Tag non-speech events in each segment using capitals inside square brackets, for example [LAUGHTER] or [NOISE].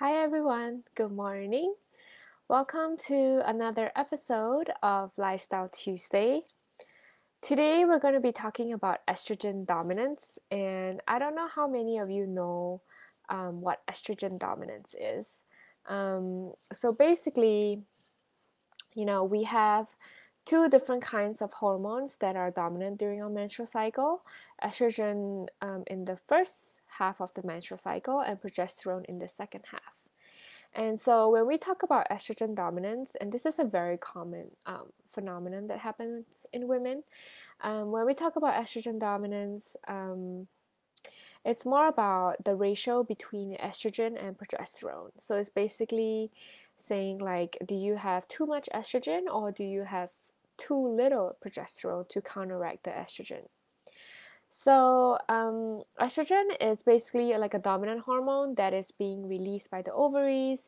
Hi everyone, good morning. Welcome to another episode of Lifestyle Tuesday. Today we're going to be talking about estrogen dominance, and I don't know how many of you know um, what estrogen dominance is. Um, so basically, you know, we have two different kinds of hormones that are dominant during our menstrual cycle estrogen um, in the first half of the menstrual cycle and progesterone in the second half. And so when we talk about estrogen dominance, and this is a very common um, phenomenon that happens in women, um, when we talk about estrogen dominance, um, it's more about the ratio between estrogen and progesterone. So it's basically saying like, do you have too much estrogen or do you have too little progesterone to counteract the estrogen? So, um, estrogen is basically like a dominant hormone that is being released by the ovaries,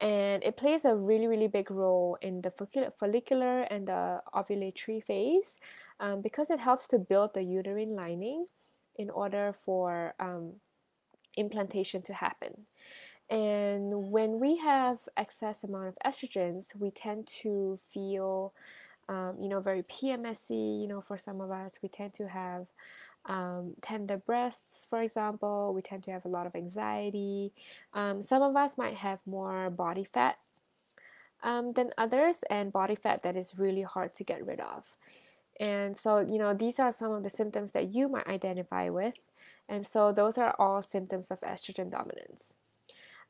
and it plays a really, really big role in the follicular and the ovulatory phase um, because it helps to build the uterine lining in order for um, implantation to happen. And when we have excess amount of estrogens, we tend to feel, um, you know, very PMSy. You know, for some of us, we tend to have um, tender breasts, for example, we tend to have a lot of anxiety. Um, some of us might have more body fat um, than others, and body fat that is really hard to get rid of. And so, you know, these are some of the symptoms that you might identify with. And so, those are all symptoms of estrogen dominance.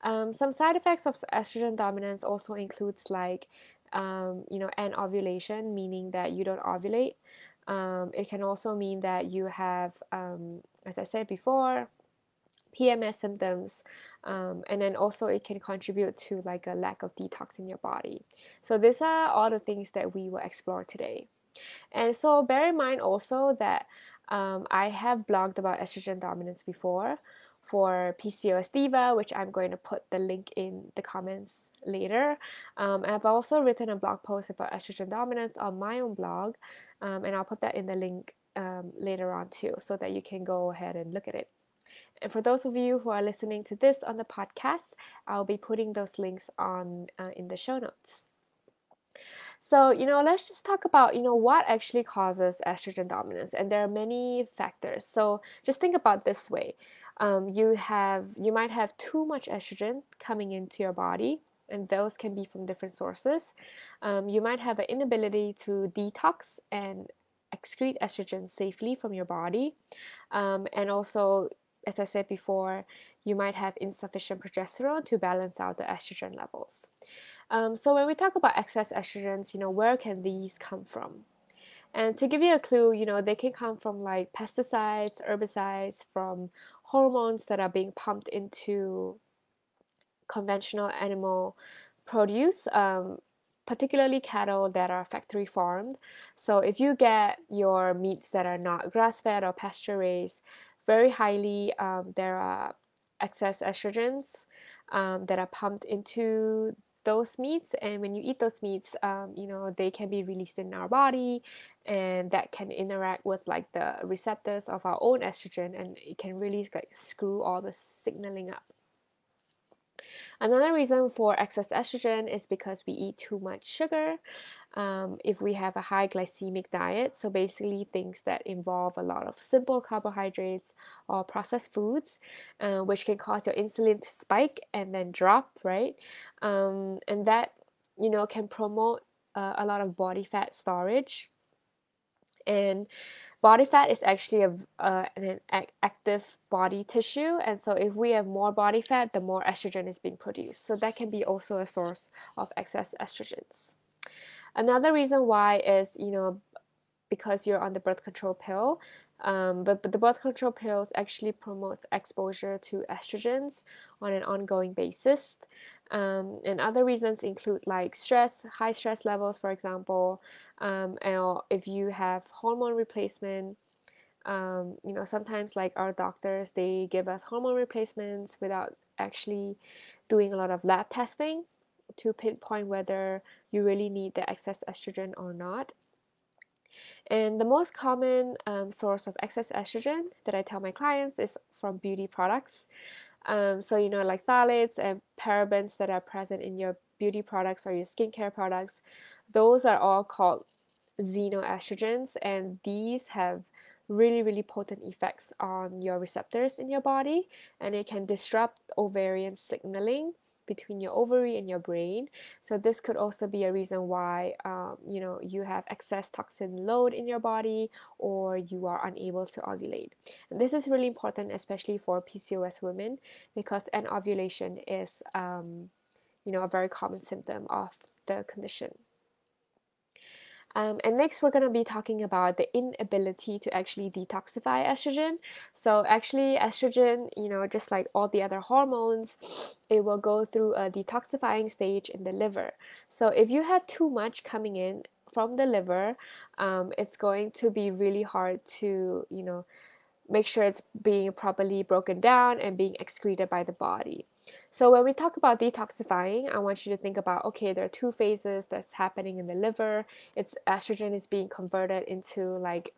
Um, some side effects of estrogen dominance also includes like, um, you know, anovulation, meaning that you don't ovulate. Um, it can also mean that you have, um, as I said before, PMS symptoms, um, and then also it can contribute to like a lack of detox in your body. So these are all the things that we will explore today. And so bear in mind also that um, I have blogged about estrogen dominance before for PCOS Diva, which I'm going to put the link in the comments later. Um, I've also written a blog post about estrogen dominance on my own blog, um, and I'll put that in the link um, later on too, so that you can go ahead and look at it. And for those of you who are listening to this on the podcast, I'll be putting those links on uh, in the show notes. So, you know, let's just talk about, you know, what actually causes estrogen dominance. And there are many factors. So, just think about this way. Um, you have you might have too much estrogen coming into your body and those can be from different sources. Um, you might have an inability to detox and excrete estrogen safely from your body. Um, and also, as I said before, you might have insufficient progesterone to balance out the estrogen levels. Um, so when we talk about excess estrogens, you know, where can these come from? And to give you a clue, you know, they can come from like pesticides, herbicides, from hormones that are being pumped into conventional animal produce, um, particularly cattle that are factory farmed. So if you get your meats that are not grass fed or pasture raised, very highly um, there are excess estrogens um, that are pumped into those meats and when you eat those meats um, you know they can be released in our body and that can interact with like the receptors of our own estrogen and it can really like screw all the signaling up Another reason for excess estrogen is because we eat too much sugar. Um, if we have a high glycemic diet, so basically things that involve a lot of simple carbohydrates or processed foods, uh, which can cause your insulin to spike and then drop, right? Um, and that you know can promote uh, a lot of body fat storage and body fat is actually a, uh, an active body tissue and so if we have more body fat the more estrogen is being produced. So that can be also a source of excess estrogens. Another reason why is you know because you're on the birth control pill. Um, but, but the birth control pills actually promotes exposure to estrogens on an ongoing basis. Um, and other reasons include like stress, high stress levels, for example, um, and if you have hormone replacement. Um, you know, sometimes like our doctors, they give us hormone replacements without actually doing a lot of lab testing to pinpoint whether you really need the excess estrogen or not. And the most common um, source of excess estrogen that I tell my clients is from beauty products. Um, so, you know, like phthalates and parabens that are present in your beauty products or your skincare products, those are all called xenoestrogens, and these have really, really potent effects on your receptors in your body, and it can disrupt ovarian signaling between your ovary and your brain. So this could also be a reason why um, you know you have excess toxin load in your body or you are unable to ovulate. And this is really important, especially for PCOS women, because anovulation is um, you know a very common symptom of the condition. Um, and next, we're going to be talking about the inability to actually detoxify estrogen. So, actually, estrogen, you know, just like all the other hormones, [SNIFFS] it will go through a detoxifying stage in the liver. So, if you have too much coming in from the liver, um, it's going to be really hard to, you know, make sure it's being properly broken down and being excreted by the body. So when we talk about detoxifying, I want you to think about okay, there are two phases that's happening in the liver. It's estrogen is being converted into like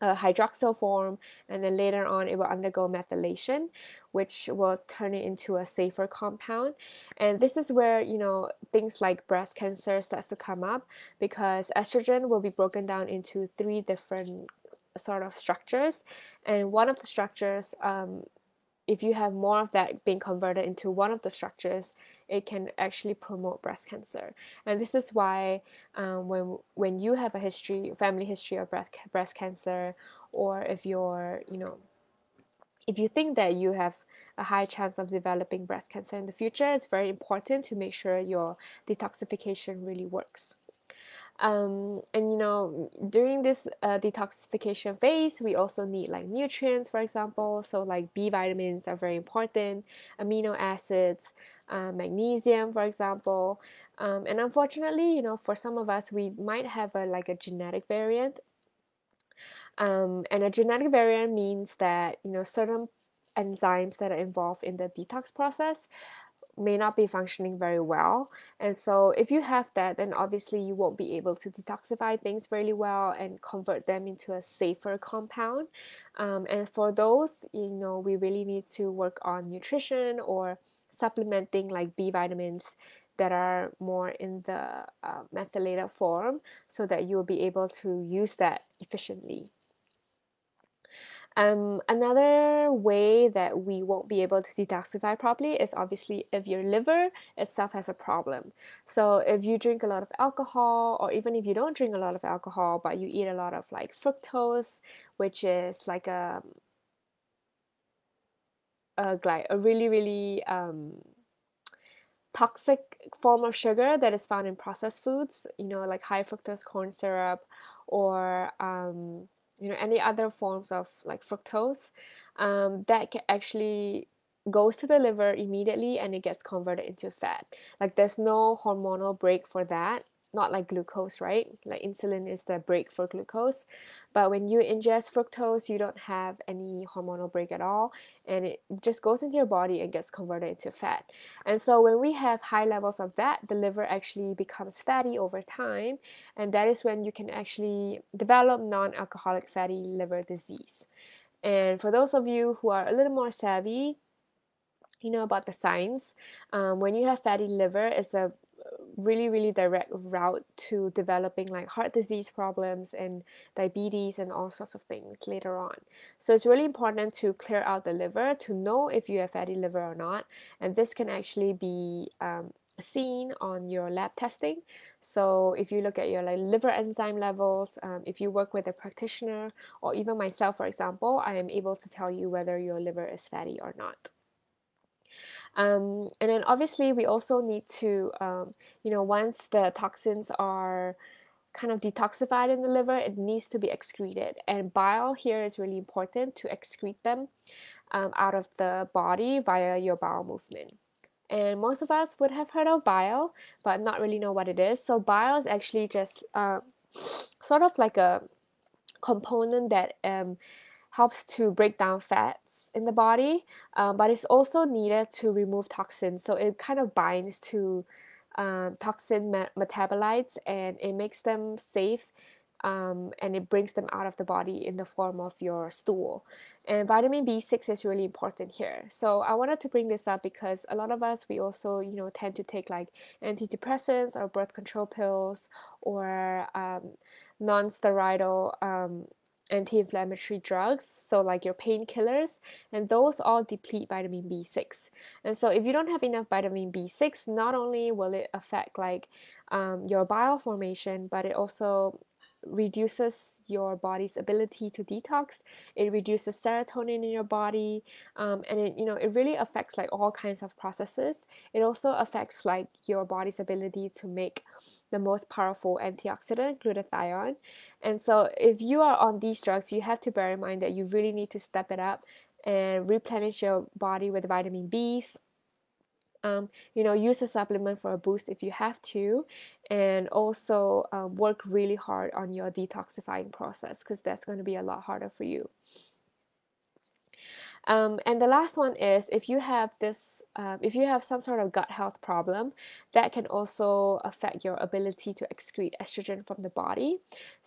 a hydroxyl form, and then later on it will undergo methylation, which will turn it into a safer compound. And this is where you know things like breast cancer starts to come up because estrogen will be broken down into three different sort of structures, and one of the structures um, if you have more of that being converted into one of the structures, it can actually promote breast cancer. And this is why um, when when you have a history, family history of breast breast cancer, or if you're, you know, if you think that you have a high chance of developing breast cancer in the future, it's very important to make sure your detoxification really works. Um, and you know, during this uh, detoxification phase, we also need like nutrients, for example. So like B vitamins are very important, amino acids, uh, magnesium, for example. Um, and unfortunately, you know, for some of us, we might have a like a genetic variant. Um, and a genetic variant means that you know certain enzymes that are involved in the detox process may not be functioning very well. And so, if you have that, then obviously you won't be able to detoxify things really well and convert them into a safer compound. Um, and for those, you know, we really need to work on nutrition or supplementing like B vitamins that are more in the uh, methylated form so that you will be able to use that efficiently. Um, another way that we won't be able to detoxify properly is obviously if your liver itself has a problem. So if you drink a lot of alcohol, or even if you don't drink a lot of alcohol, but you eat a lot of like fructose, which is like a, a like a really really um, toxic form of sugar that is found in processed foods. You know, like high fructose corn syrup or um, you know any other forms of like fructose um, that actually goes to the liver immediately and it gets converted into fat. Like there's no hormonal brake for that not like glucose, right? Like insulin is the brake for glucose. But when you ingest fructose, you don't have any hormonal brake at all, and it just goes into your body and gets converted into fat. And so when we have high levels of that, the liver actually becomes fatty over time, and that is when you can actually develop non alcoholic fatty liver disease. And for those of you who are a little more savvy, you know about the signs. Um, when you have fatty liver, it's a really really direct route to developing like heart disease problems and diabetes and all sorts of things later on. So it's really important to clear out the liver to know if you have fatty liver or not and this can actually be um, seen on your lab testing. So if you look at your like liver enzyme levels um, if you work with a practitioner or even myself for example i am able to tell you whether your liver is fatty or not um, and then obviously we also need to, um, you know, once the toxins are kind of detoxified in the liver, it needs to be excreted. And bile here is really important to excrete them um, out of the body via your bowel movement. And most of us would have heard of bile, but not really know what it is. So bile is actually just uh, sort of like a component that um, helps to break down fats in the body, um, but it's also needed to remove toxins. So it kind of binds to um, toxin metabolites and it makes them safe um, and it brings them out of the body in the form of your stool. And vitamin B6 is really important here. So I wanted to bring this up because a lot of us, we also, you know, tend to take like antidepressants or birth control pills or um, non-steroidal um, anti-inflammatory drugs so like your painkillers and those all deplete vitamin b6 and so if you don't have enough vitamin b6 not only will it affect like um, your bile formation but it also reduces your body's ability to detox. It reduces serotonin in your body um, and it you know it really affects like all kinds of processes. It also affects like your body's ability to make the most powerful antioxidant glutathione. And so if you are on these drugs you have to bear in mind that you really need to step it up and replenish your body with vitamin b's um, you know, use a supplement for a boost if you have to, and also um, work really hard on your detoxifying process because that's going to be a lot harder for you. Um, and the last one is if you have this um, if you have some sort of gut health problem, that can also affect your ability to excrete estrogen from the body.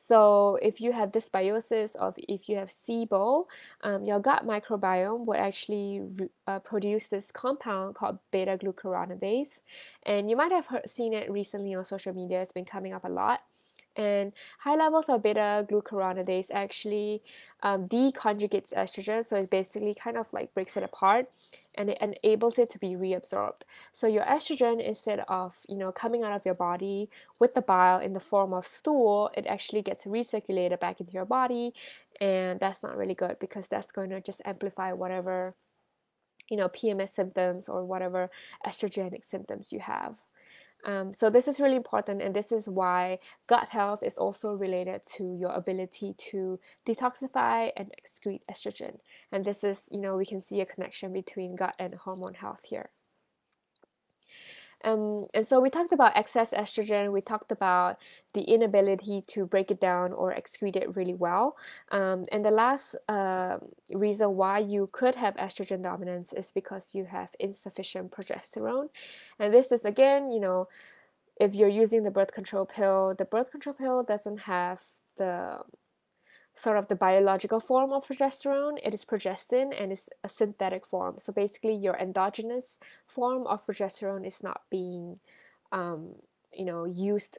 So, if you have dysbiosis or if you have SIBO, um, your gut microbiome will actually re- uh, produce this compound called beta glucuronidase. And you might have heard, seen it recently on social media, it's been coming up a lot. And high levels of beta glucuronidase actually um, deconjugates estrogen, so it basically kind of like breaks it apart and it enables it to be reabsorbed. So your estrogen, instead of you know coming out of your body with the bile in the form of stool, it actually gets recirculated back into your body, and that's not really good because that's going to just amplify whatever you know PMS symptoms or whatever estrogenic symptoms you have. Um, so this is really important, and this is why gut health is also related to your ability to detoxify and excrete estrogen. And this is, you know, we can see a connection between gut and hormone health here. Um, and so we talked about excess estrogen. We talked about the inability to break it down or excrete it really well. Um, and the last uh, reason why you could have estrogen dominance is because you have insufficient progesterone. And this is again, you know, if you're using the birth control pill, the birth control pill doesn't have the sort of the biological form of progesterone. It is progestin and it's a synthetic form. So basically, your endogenous form of progesterone is not being, um, you know, used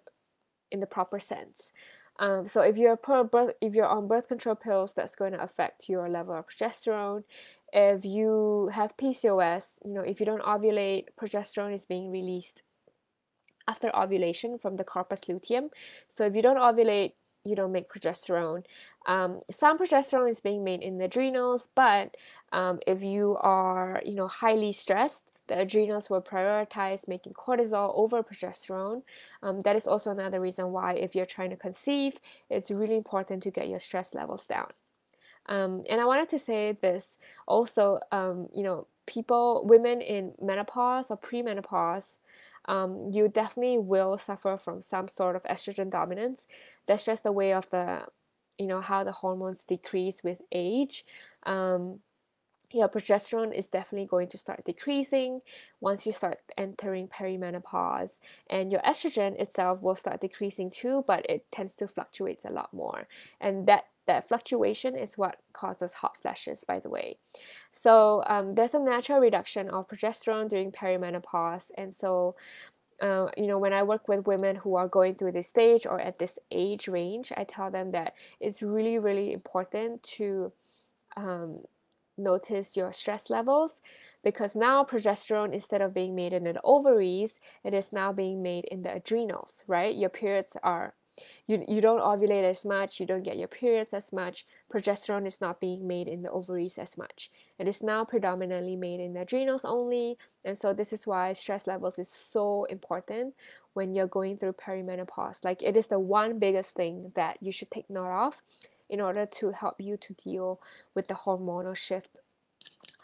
in the proper sense. Um, so if you're birth, if you're on birth control pills, that's going to affect your level of progesterone. If you have PCOS, you know, if you don't ovulate, progesterone is being released after ovulation from the corpus luteum. So if you don't ovulate, you don't make progesterone. Um, some progesterone is being made in the adrenals, but um, if you are, you know, highly stressed, the adrenals will prioritize making cortisol over progesterone. Um, that is also another reason why, if you're trying to conceive, it's really important to get your stress levels down. Um, and I wanted to say this also, um, you know, people, women in menopause or premenopause, um, you definitely will suffer from some sort of estrogen dominance. That's just the way of the, you know, how the hormones decrease with age. Um, your progesterone is definitely going to start decreasing once you start entering perimenopause and your estrogen itself will start decreasing too but it tends to fluctuate a lot more and that that fluctuation is what causes hot flashes by the way so um, there's a natural reduction of progesterone during perimenopause, and so uh, you know when I work with women who are going through this stage or at this age range, I tell them that it's really really important to um, notice your stress levels because now progesterone instead of being made in the ovaries, it is now being made in the adrenals, right? Your periods are you, you don't ovulate as much, you don't get your periods as much, progesterone is not being made in the ovaries as much. It is now predominantly made in the adrenals only, and so this is why stress levels is so important when you're going through perimenopause. Like it is the one biggest thing that you should take note of in order to help you to deal with the hormonal shift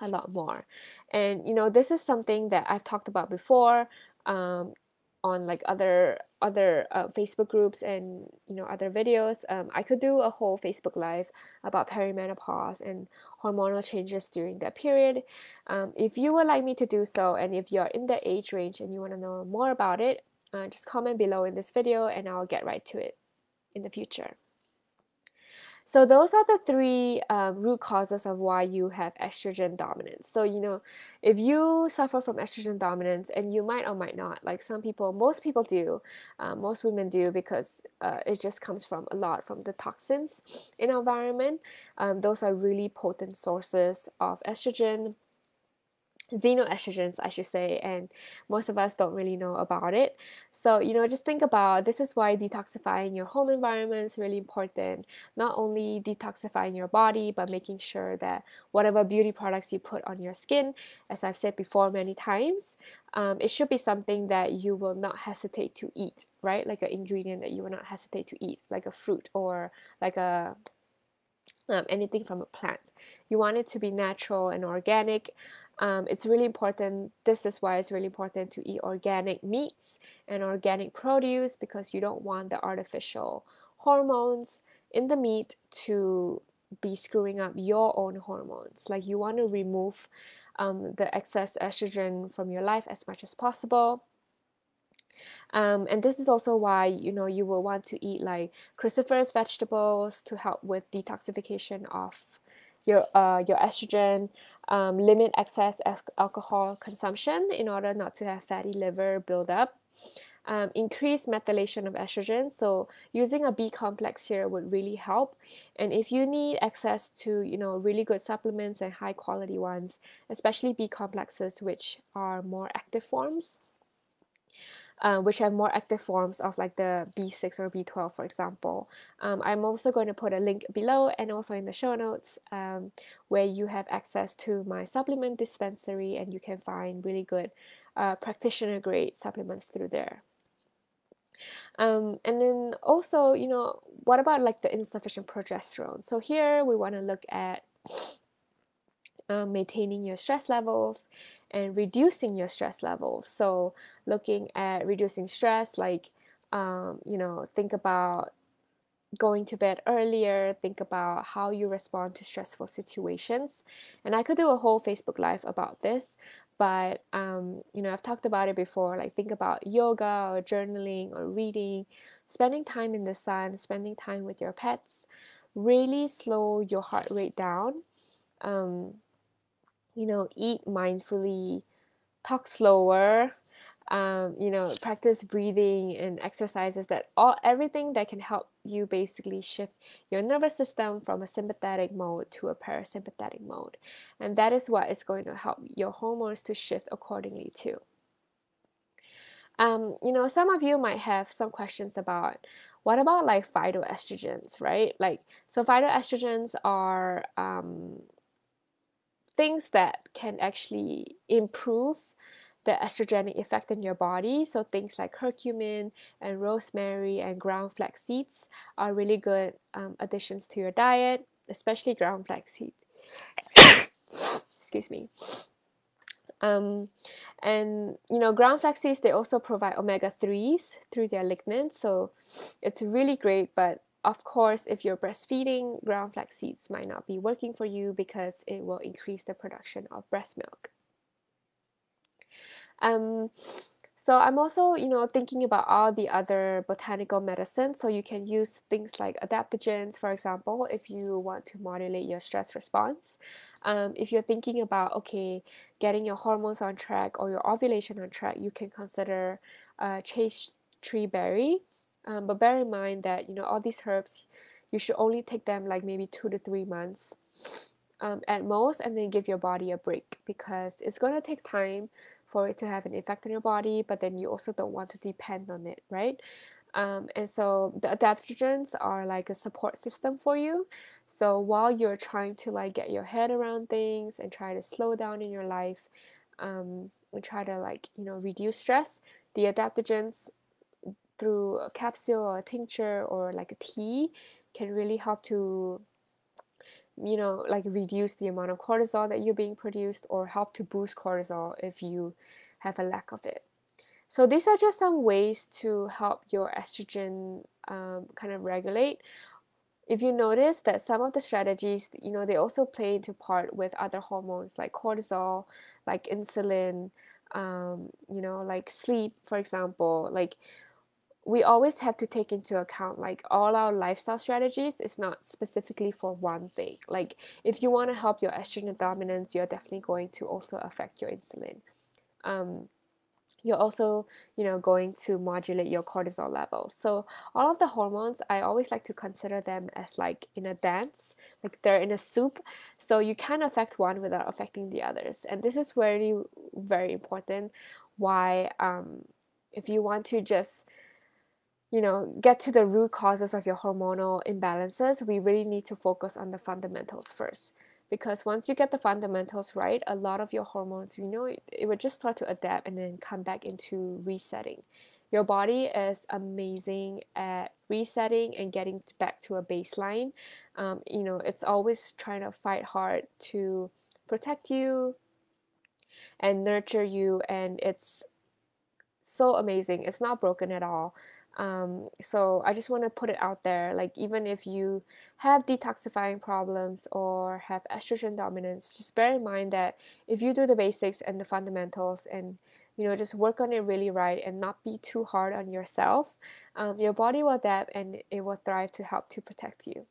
a lot more. And you know, this is something that I've talked about before. Um, on like other other uh, Facebook groups and you know other videos. Um, I could do a whole Facebook live about perimenopause and hormonal changes during that period. Um, if you would like me to do so, and if you're in the age range and you want to know more about it, uh, just comment below in this video, and I'll get right to it in the future. So those are the three um, root causes of why you have estrogen dominance. So you know, if you suffer from estrogen dominance, and you might or might not, like some people, most people do, uh, most women do, because uh, it just comes from a lot from the toxins in our environment. Um, those are really potent sources of estrogen xenoestrogens, I should say, and most of us don't really know about it. So, you know, just think about this is why detoxifying your home environment is really important. Not only detoxifying your body, but making sure that whatever beauty products you put on your skin, as I've said before many times, um, it should be something that you will not hesitate to eat, right? Like an ingredient that you will not hesitate to eat, like a fruit or like a um, anything from a plant. You want it to be natural and organic. Um, it's really important. This is why it's really important to eat organic meats and organic produce because you don't want the artificial hormones in the meat to be screwing up your own hormones. Like you want to remove um, the excess estrogen from your life as much as possible. Um, and this is also why you know you will want to eat like cruciferous vegetables to help with detoxification of your uh, your estrogen, um, limit excess alcohol consumption in order not to have fatty liver buildup. Um, increase methylation of estrogen. So using a B complex here would really help. And if you need access to you know really good supplements and high quality ones, especially B complexes, which are more active forms, uh, which have more active forms of like the B6 or B12, for example. Um, I'm also going to put a link below and also in the show notes um, where you have access to my supplement dispensary and you can find really good uh, practitioner grade supplements through there. Um, and then also, you know, what about like the insufficient progesterone? So here we want to look at um, maintaining your stress levels and reducing your stress levels. So, looking at reducing stress, like, um, you know, think about going to bed earlier, think about how you respond to stressful situations. And I could do a whole Facebook Live about this, but, um, you know, I've talked about it before. Like, think about yoga or journaling or reading, spending time in the sun, spending time with your pets. Really slow your heart rate down. Um, you know, eat mindfully, talk slower, um, you know, practice breathing and exercises that all everything that can help you basically shift your nervous system from a sympathetic mode to a parasympathetic mode. And that is what is going to help your hormones to shift accordingly too. Um, you know, some of you might have some questions about what about like phytoestrogens, right? Like, so phytoestrogens are um, things that can actually improve the estrogenic effect in your body. So things like curcumin and rosemary and ground flax seeds are really good um, additions to your diet, especially ground flax seeds. [COUGHS] Excuse me. Um, and you know, ground flax seeds they also provide omega threes through their lignans, so it's really great. But of course, if you're breastfeeding, ground flax seeds might not be working for you because it will increase the production of breast milk. Um, so I'm also, you know, thinking about all the other botanical medicines. So you can use things like adaptogens, for example, if you want to modulate your stress response. Um, if you're thinking about, okay, getting your hormones on track or your ovulation on track, you can consider uh, chaste tree berry um, but bear in mind that you know all these herbs, you should only take them like maybe two to three months um, at most, and then give your body a break because it's going to take time for it to have an effect on your body. But then you also don't want to depend on it, right? Um, and so the adaptogens are like a support system for you. So while you're trying to like get your head around things and try to slow down in your life, um, and try to like you know reduce stress, the adaptogens through a capsule or a tincture or like a tea can really help to you know like reduce the amount of cortisol that you're being produced or help to boost cortisol if you have a lack of it. So these are just some ways to help your estrogen um, kind of regulate. If you notice that some of the strategies you know they also play into part with other hormones like cortisol like insulin um, you know like sleep for example like we always have to take into account like all our lifestyle strategies is not specifically for one thing. Like if you want to help your estrogen dominance you're definitely going to also affect your insulin. Um, you're also you know going to modulate your cortisol levels. So all of the hormones i always like to consider them as like in a dance like they're in a soup. So you can affect one without affecting the others. And this is really very important why um, if you want to just you know, get to the root causes of your hormonal imbalances, we really need to focus on the fundamentals first. Because once you get the fundamentals right, a lot of your hormones, you know, it, it would just start to adapt and then come back into resetting. Your body is amazing at resetting and getting back to a baseline. Um, you know, it's always trying to fight hard to protect you and nurture you, and it's so amazing. It's not broken at all. Um, so I just want to put it out there like, even if you have detoxifying problems or have estrogen dominance, just bear in mind that if you do the basics and the fundamentals and you know just work on it really right and not be too hard on yourself, um, your body will adapt and it will thrive to help to protect you.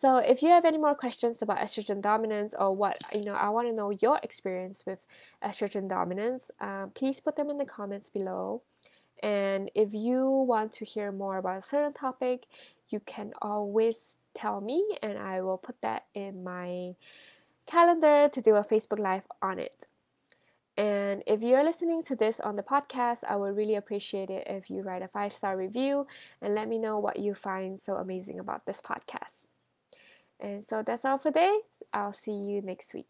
So if you have any more questions about estrogen dominance or what you know, I want to know your experience with estrogen dominance. Um, please put them in the comments below. And if you want to hear more about a certain topic, you can always tell me, and I will put that in my calendar to do a Facebook Live on it. And if you're listening to this on the podcast, I would really appreciate it if you write a five star review and let me know what you find so amazing about this podcast. And so that's all for today. I'll see you next week.